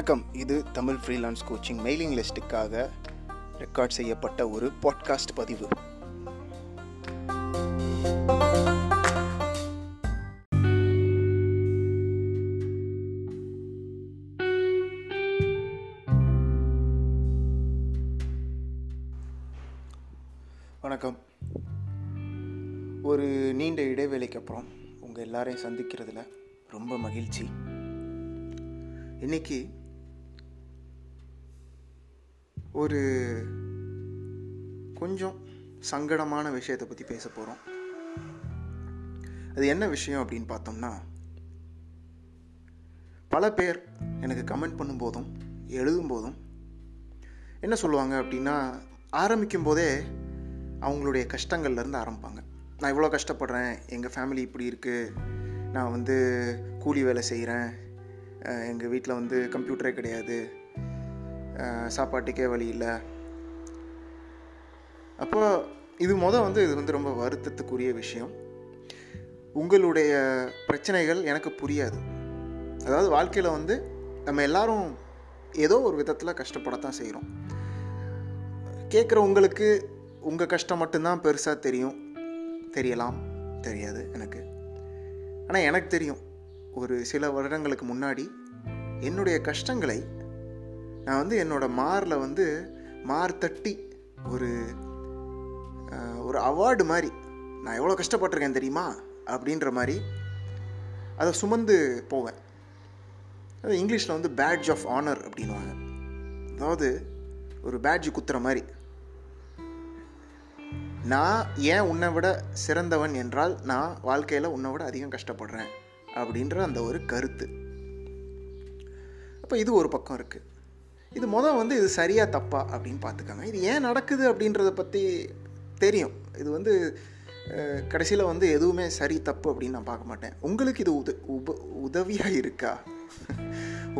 வணக்கம். இது Tamil freelance coaching mailing லிஸ்ட்டுக்காக ரெக்கார்ட் செய்யப்பட்ட ஒரு பாட்காஸ்ட் பதிவு. வணக்கம். ஒரு நீண்ட இடைவேளைக்கு அப்புறம் உங்கள் எல்லாரையும் சந்திக்கிறதுல ரொம்ப மகிழ்ச்சி. இன்னைக்கு ஒரு கொஞ்சம் சங்கடமான விஷயத்தை பற்றி பேச போகிறோம் அது என்ன விஷயம் அப்படின்னு பார்த்தோம்னா பல பேர் எனக்கு கமெண்ட் பண்ணும்போதும் எழுதும் போதும் என்ன சொல்லுவாங்க அப்படின்னா ஆரம்பிக்கும் போதே அவங்களுடைய கஷ்டங்கள்லேருந்து ஆரம்பிப்பாங்க. நான் இவ்வளோ கஷ்டப்படுறேன் எங்கள் ஃபேமிலி இப்படி இருக்குது நான் வந்து கூலி வேலை செய்கிறேன் எங்கள் வீட்டில் வந்து கம்ப்யூட்டரே கிடையாது சாப்பாட்டுக்கே வழி இல்லை. அப்போ இது மொதல் வந்து இது வந்து ரொம்ப வருத்தத்துக்குரிய விஷயம். உங்களுடைய பிரச்சனைகள் எனக்கு புரியாது. அதாவது வாழ்க்கையில் வந்து நம்ம எல்லாரும் ஏதோ ஒரு விதத்தில் கஷ்டப்படத்தான் செய்கிறோம் கேட்குற உங்களுக்கு உங்கள் கஷ்டம் மட்டும்தான் பெருசாக தெரியும். தெரியலாம். தெரியாது எனக்கு. ஆனால் எனக்கு தெரியும். ஒரு சில வருடங்களுக்கு முன்னாடி என்னுடைய கஷ்டங்களை நான் வந்து என்னோடய மாரில் வந்து மார் தட்டி ஒரு ஒரு அவார்டு மாதிரி நான் எவ்வளோ கஷ்டப்பட்டிருக்கேன் தெரியுமா? அப்படின்ற மாதிரி அதை சுமந்து போவேன். அது இங்கிலீஷில் வந்து பேட்ஜ் ஆஃப் ஆனர் அப்படின்வாங்க அதாவது ஒரு பேட்ஜ் குத்துற மாதிரி. நான் ஏன் உன்னை விட சிறந்தவன் என்றால் நான் வாழ்க்கையில் உன்னை விட அதிகம் கஷ்டப்படுறேன் அப்படின்ற அந்த ஒரு கருத்து. அப்போ இது ஒரு பக்கம் இருக்குது இது மொதல் வந்து இது சரியா தப்பா அப்படின்னு பார்த்துக்கோங்க. இது ஏன் நடக்குது அப்படின்றத பற்றி தெரியும். இது வந்து கடைசியில் வந்து எதுவுமே சரி தப்பு அப்படின்னு நான் பார்க்க மாட்டேன். உங்களுக்கு இது உத உப உதவியாக இருக்கா?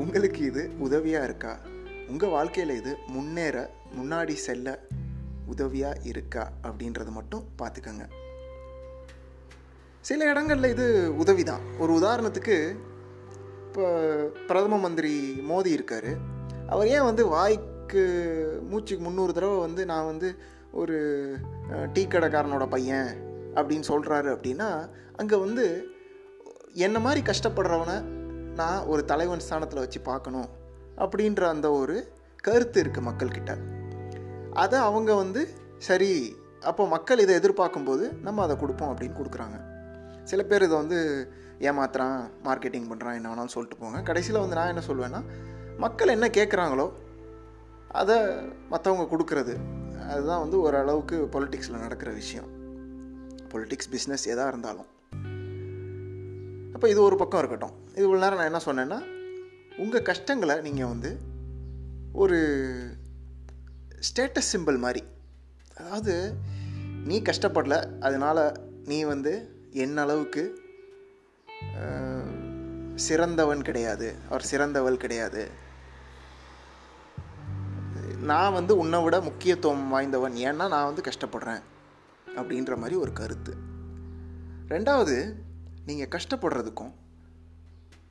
உங்களுக்கு இது உதவியாக இருக்கா? உங்கள் வாழ்க்கையில் இது முன்னேற முன்னாடி செல்ல உதவியாக இருக்கா? அப்படின்றத மட்டும் பார்த்துக்கோங்க. சில இடங்களில் இது உதவி தான் ஒரு உதாரணத்துக்கு இப்போ பிரதம மந்திரி மோடி இருக்கார். அவர் ஏன் வந்து வாய்க்கு மூச்சுக்கு முந்நூறு தடவை வந்து நான் வந்து ஒரு டீ கடைக்காரனோட பையன் அப்படின்னு சொல்கிறாரு அப்படின்னா அங்கே வந்து என்ன மாதிரி கஷ்டப்படுறவனை நான் ஒரு தலைவன் ஸ்தானத்தில் வச்சு பார்க்கணும் அப்படின்ற அந்த ஒரு கருத்து இருக்குது மக்கள்கிட்ட. அதை அவங்க வந்து சரி அப்போ மக்கள் இதை எதிர்பார்க்கும்போது நம்ம அதை கொடுப்போம் அப்படின்னு கொடுக்குறாங்க. சில பேர் இதை வந்து ஏமாத்துறான் மார்க்கெட்டிங் பண்ணுறான் என்ன வேணாலும் சொல்லிட்டு போங்க. கடைசியில் வந்து நான் என்ன சொல்லுவேன்னா மக்கள் என்ன கேட்குறாங்களோ அதை மற்றவங்க கொடுக்கறது. அதுதான் வந்து ஓரளவுக்கு பொலிட்டிக்ஸில் நடக்கிற விஷயம். பொலிட்டிக்ஸ் பிஸ்னஸ் எதாக இருந்தாலும். அப்போ இது ஒரு பக்கம் இருக்கட்டும். இது இவ்வளோ நேரம் நான் என்ன சொன்னேன்னா உங்கள் கஷ்டங்களை நீங்கள் வந்து ஒரு ஸ்டேட்டஸ் சிம்பிள் மாதிரி. அதாவது நீ கஷ்டப்படல அதனால் நீ வந்து என்ன அளவுக்கு சிறந்தவன் கிடையாது. அவர் சிறந்தவள் கிடையாது. நான் வந்து உன்னை விட முக்கியத்துவம் வாய்ந்தவன். ஏன்னா நான் வந்து கஷ்டப்படுறேன். அப்படின்ற மாதிரி ஒரு கருத்து. ரெண்டாவது நீங்கள் கஷ்டப்படுறதுக்கும்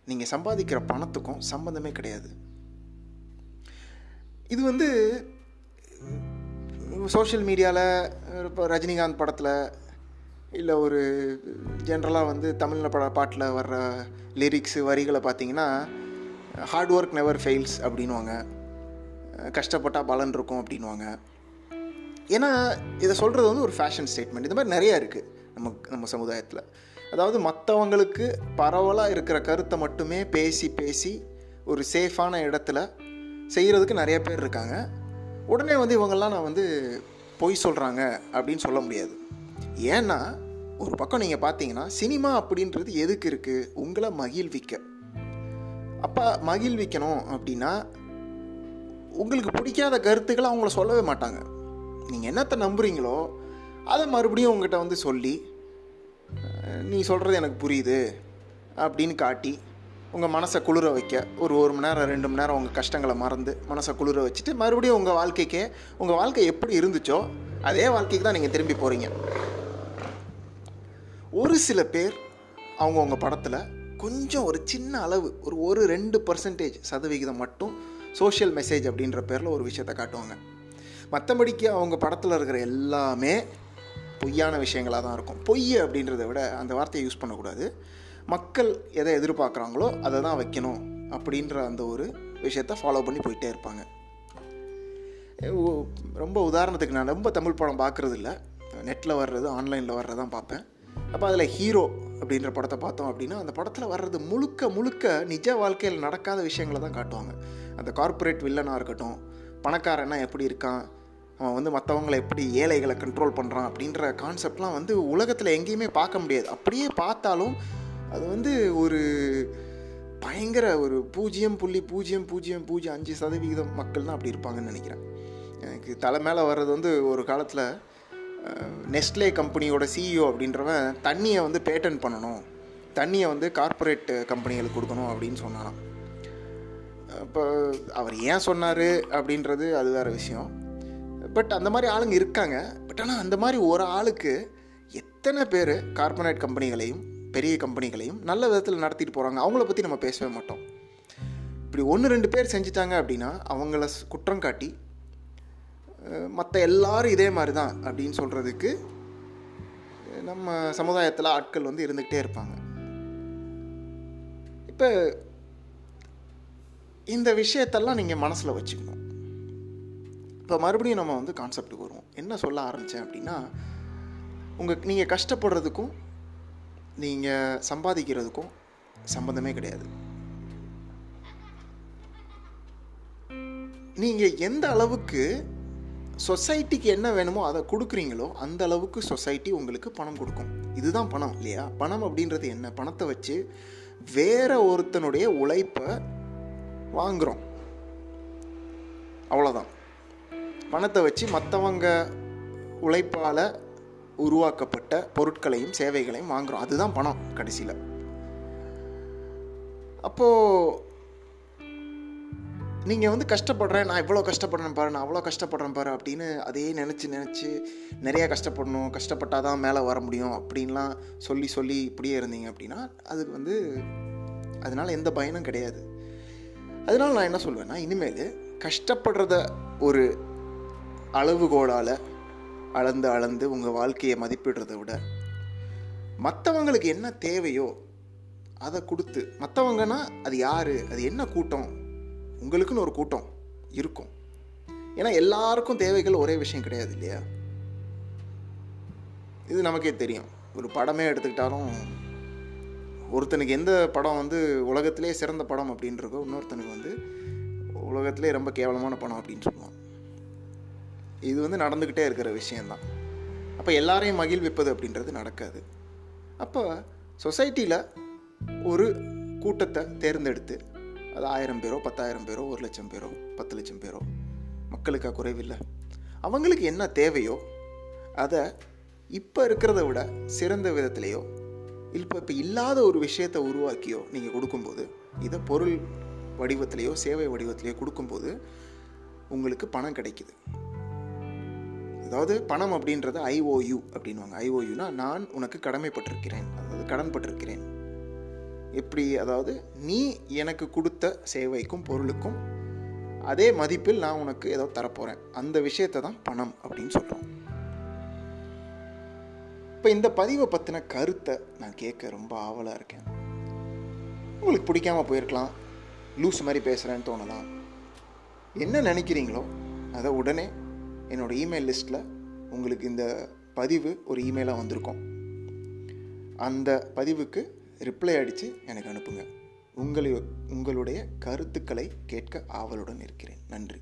நீங்கள் சம்பாதிக்கிற பணத்துக்கும் சம்மந்தமே கிடையாது. இது வந்து சோஷியல் மீடியாவில் இப்போ ரஜினிகாந்த் படத்தில் இல்லை ஒரு ஜென்ரலாக வந்து தமிழில் பட பாட்டில் வர்ற லிரிக்ஸு வரிகளை பார்த்தீங்கன்னா ஹார்ட் ஒர்க் நெவர் ஃபெயில்ஸ் அப்படின்வாங்க கஷ்டப்பட்டால் பலன் இருக்கும் அப்படின்வாங்க ஏன்னா இதை சொல்கிறது வந்து ஒரு ஃபேஷன் ஸ்டேட்மெண்ட் இந்த மாதிரி நிறையா இருக்குது நம்ம நம்ம சமுதாயத்தில். அதாவது மற்றவங்களுக்கு பரவலாக இருக்கிற கருத்தை மட்டுமே பேசி பேசி ஒரு சேஃபான இடத்துல செய்கிறதுக்கு நிறைய பேர் இருக்காங்க. உடனே வந்து இவங்கெல்லாம் நான் வந்து பொய் சொல்கிறாங்க அப்படின்னு சொல்ல முடியாது. ஏன்னா ஒரு பக்கம் நீங்கள் பார்த்தீங்கன்னா சினிமா அப்படின்றது எதுக்கு இருக்குது உங்களை மகிழ்விக்க. அப்போ மகிழ்விக்கணும் அப்படின்னா உங்களுக்கு பிடிக்காத கருத்துக்களை அவங்கள சொல்லவே மாட்டாங்க. நீங்கள் என்னத்தை நம்புறீங்களோ அதை மறுபடியும் உங்ககிட்ட வந்து சொல்லி நீ சொல்கிறது எனக்கு புரியுது அப்படின்னு காட்டி உங்கள் மனசை குளிர வைக்க ஒரு ஒரு மணி நேரம் ரெண்டு மணி நேரம் உங்கள் கஷ்டங்களை மறந்து மனசை குளிர வச்சுட்டு மறுபடியும் உங்கள் வாழ்க்கைக்கே உங்கள் வாழ்க்கை எப்படி இருந்துச்சோ அதே வாழ்க்கைக்கு தான் நீங்கள் திரும்பி போகிறீங்க ஒரு சில பேர் அவங்கவுங்க படத்தில் கொஞ்சம் ஒரு சின்ன அளவு ஒரு ஒரு ரெண்டு பர்சன்டேஜ் சதவிகிதம் மட்டும் சோஷியல் மெசேஜ் அப்படின்ற பேரில் ஒரு விஷயத்தை காட்டுவாங்க. மற்றபடிக்கு அவங்க படத்தில் இருக்கிற எல்லாமே பொய்யான விஷயங்களாக தான் இருக்கும். பொய் அப்படின்றத விட அந்த வார்த்தையை யூஸ் பண்ணக்கூடாது. மக்கள் எதை எதிர்பார்க்குறாங்களோ அதை தான் வைக்கணும் அப்படின்ற அந்த ஒரு விஷயத்த ஃபாலோ பண்ணி போயிட்டே இருப்பாங்க. ரொம்ப உதாரணத்துக்கு நான் ரொம்ப தமிழ் படம் பார்க்குறது இல்லை நெட்டில் வர்றது ஆன்லைனில் வர்றது தான் பார்ப்பேன். அப்போ அதில் ஹீரோ அப்படின்ற படத்தை பார்த்தோம் அப்படின்னா அந்த படத்தில் வர்றது முழுக்க முழுக்க நிஜ வாழ்க்கையில் நடக்காத விஷயங்களை தான் காட்டுவாங்க. அந்த கார்ப்பரேட் வில்லனாக இருக்கட்டும் பணக்காரன்னா எப்படி இருக்கான் அவன் வந்து மற்றவங்களை எப்படி ஏழைகளை கண்ட்ரோல் பண்ணுறான் அப்படின்ற கான்செப்ட்லாம் வந்து உலகத்தில் எங்கேயுமே பார்க்க முடியாது. அப்படியே பார்த்தாலும் அது வந்து ஒரு பயங்கர ஒரு பூஜ்ஜியம் புள்ளி பூஜ்ஜியம் பூஜ்ஜியம் பூஜ்ஜியம் அஞ்சு சதவிகிதம் மக்கள் தான் அப்படி இருப்பாங்கன்னு நினைக்கிறேன். எனக்கு தலை மேலே வர்றது வந்து ஒரு காலத்தில் நெஸ்ட்லே கம்பெனியோட சிஇஓ அப்படின்றவன் தண்ணியை வந்து பேட்டன் பண்ணணும் தண்ணியை வந்து கார்ப்பரேட் கம்பெனிகளுக்கு கொடுக்கணும் அப்படின்னு சொன்னான் இப்போ அவர் ஏன் சொன்னார் அப்படின்றது அது வேறு விஷயம். பட் அந்த மாதிரி ஆளுங்க இருக்காங்க. பட் ஆனால் அந்த மாதிரி ஒரு ஆளுக்கு எத்தனை பேர் கார்பரேட் கம்பெனிகளையும் பெரிய கம்பெனிகளையும் நல்ல விதத்தில் நடத்திட்டு போகிறாங்க அவங்கள பற்றி நம்ம பேசவே மாட்டோம். இப்படி ஒன்று ரெண்டு பேர் செஞ்சிட்டாங்க அப்படின்னா அவங்கள குற்றம் காட்டி மற்ற எல்லாரும் இதே மாதிரி தான் அப்படின்னு சொல்கிறதுக்கு நம்ம சமுதாயத்தில் ஆட்கள் வந்து இருந்துக்கிட்டே இருப்பாங்க. இப்போ இந்த விஷயத்தெல்லாம் நீங்கள் மனசில் வச்சுக்கணும். இப்போ மறுபடியும் நம்ம வந்து கான்செப்டுக்கு வருவோம். என்ன சொல்ல ஆரம்பித்தேன் அப்படின்னா உங்கள் நீங்கள் கஷ்டப்படுறதுக்கும் நீங்கள் சம்பாதிக்கிறதுக்கும் சம்மந்தமே கிடையாது. நீங்கள் எந்த அளவுக்கு சொசைட்டிக்கு என்ன வேணுமோ அதை கொடுக்குறீங்களோ அந்த அளவுக்கு சொசைட்டி உங்களுக்கு பணம் கொடுக்கும். இதுதான் பணம் இல்லையா? பணம் அப்படின்றது என்ன? பணத்தை வச்சு வேற ஒருத்தனுடைய உழைப்பை வாங்குகிறோம் அவ்வளோதான் பணத்தை வச்சு மற்றவங்க உழைப்பால் உருவாக்கப்பட்ட பொருட்களையும் சேவைகளையும் வாங்குகிறோம் அதுதான் பணம் கடைசியில். அப்போது நீங்கள் வந்து கஷ்டப்படுறேன் நான் இவ்வளோ கஷ்டப்படுறேன் பாரு நான் அவ்வளோ கஷ்டப்படுறேன் பாரு அப்படின்னு அதே நினச்சி நினச்சி நிறையா கஷ்டப்படணும் கஷ்டப்பட்டால் தான் மேலே வர முடியும் அப்படின்லாம் சொல்லி சொல்லி இப்படியே இருந்தீங்க அப்படின்னா அதுக்கு வந்து அதனால் எந்த பயனும் கிடையாது. அதனால் நான் என்ன சொல்வேன்னா இனிமேல் கஷ்டப்படுறத ஒரு அளவுகோலால் அளந்து அளந்து உங்கள் வாழ்க்கையை மதிப்பிடுறத விட மற்றவங்களுக்கு என்ன தேவையோ அதை கொடுத்து மற்றவங்கன்னா அது யார் அது என்ன கூட்டம் உங்களுக்குன்னு ஒரு கூட்டம் இருக்கும். ஏன்னா எல்லாருக்கும் தேவைகள் ஒரே விஷயம் கிடையாது இல்லையா? இது நமக்கே தெரியும். ஒரு படமே எடுத்துக்கிட்டாலும் ஒருத்தனுக்கு எந்த படம் வந்து உலகத்திலே சிறந்த படம் அப்படின்றதோ இன்னொருத்தனுக்கு வந்து உலகத்திலே ரொம்ப கேவலமான படம் அப்படின்னு சொல்லுவான். இது வந்து நடந்துக்கிட்டே இருக்கிற விஷயந்தான் அப்போ எல்லாரையும் மகிழ்விப்பது அப்படின்றது நடக்காது. அப்போ சொசைட்டியில் ஒரு கூட்டத்தை தேர்ந்தெடுத்து அது ஆயிரம் பேரோ பத்தாயிரம் பேரோ ஒரு லட்சம் பேரோ பத்து லட்சம் பேரோ மக்களுக்காக குறைவில்லை. அவங்களுக்கு என்ன தேவையோ அதை இப்போ இருக்கிறத விட சிறந்த விதத்துலேயோ இப்போ இப்போ இல்லாத ஒரு விஷயத்தை உருவாக்கியோ நீங்கள் கொடுக்கும்போது இதை பொருள் வடிவத்திலையோ சேவை வடிவத்திலையோ கொடுக்கும்போது உங்களுக்கு பணம் கிடைக்குது. அதாவது பணம் அப்படின்றது ஐஓயு அப்படின்வாங்க ஐஓயுனா நான் உனக்கு கடமைப்பட்டிருக்கிறேன். அதாவது கடன்பட்டிருக்கிறேன் எப்படி? அதாவது நீ எனக்கு கொடுத்த சேவைக்கும் பொருளுக்கும் அதே மதிப்பில் நான் உனக்கு ஏதோ தரப்போகிறேன் அந்த விஷயத்தை தான் பணம் அப்படின்னு சொல்கிறோம் இப்போ இந்த பதிவை பற்றின கருத்தை நான் கேட்க ரொம்ப ஆவலாக இருக்கேன். உங்களுக்கு பிடிக்காமல் போயிருக்கலாம். லூஸ் மாதிரி பேசுகிறேன்னு தோணலாம். என்ன நினைக்கிறீங்களோ அதை உடனே என்னோடய இமெயில் லிஸ்ட்டில் உங்களுக்கு இந்த பதிவு ஒரு இமெயிலாக வந்திருக்கும். அந்த பதிவுக்கு ரிப்ளை அடித்து எனக்கு அனுப்புங்க. உங்களை உங்களுடைய கருத்துக்களை கேட்க ஆவலுடன் இருக்கிறேன். நன்றி.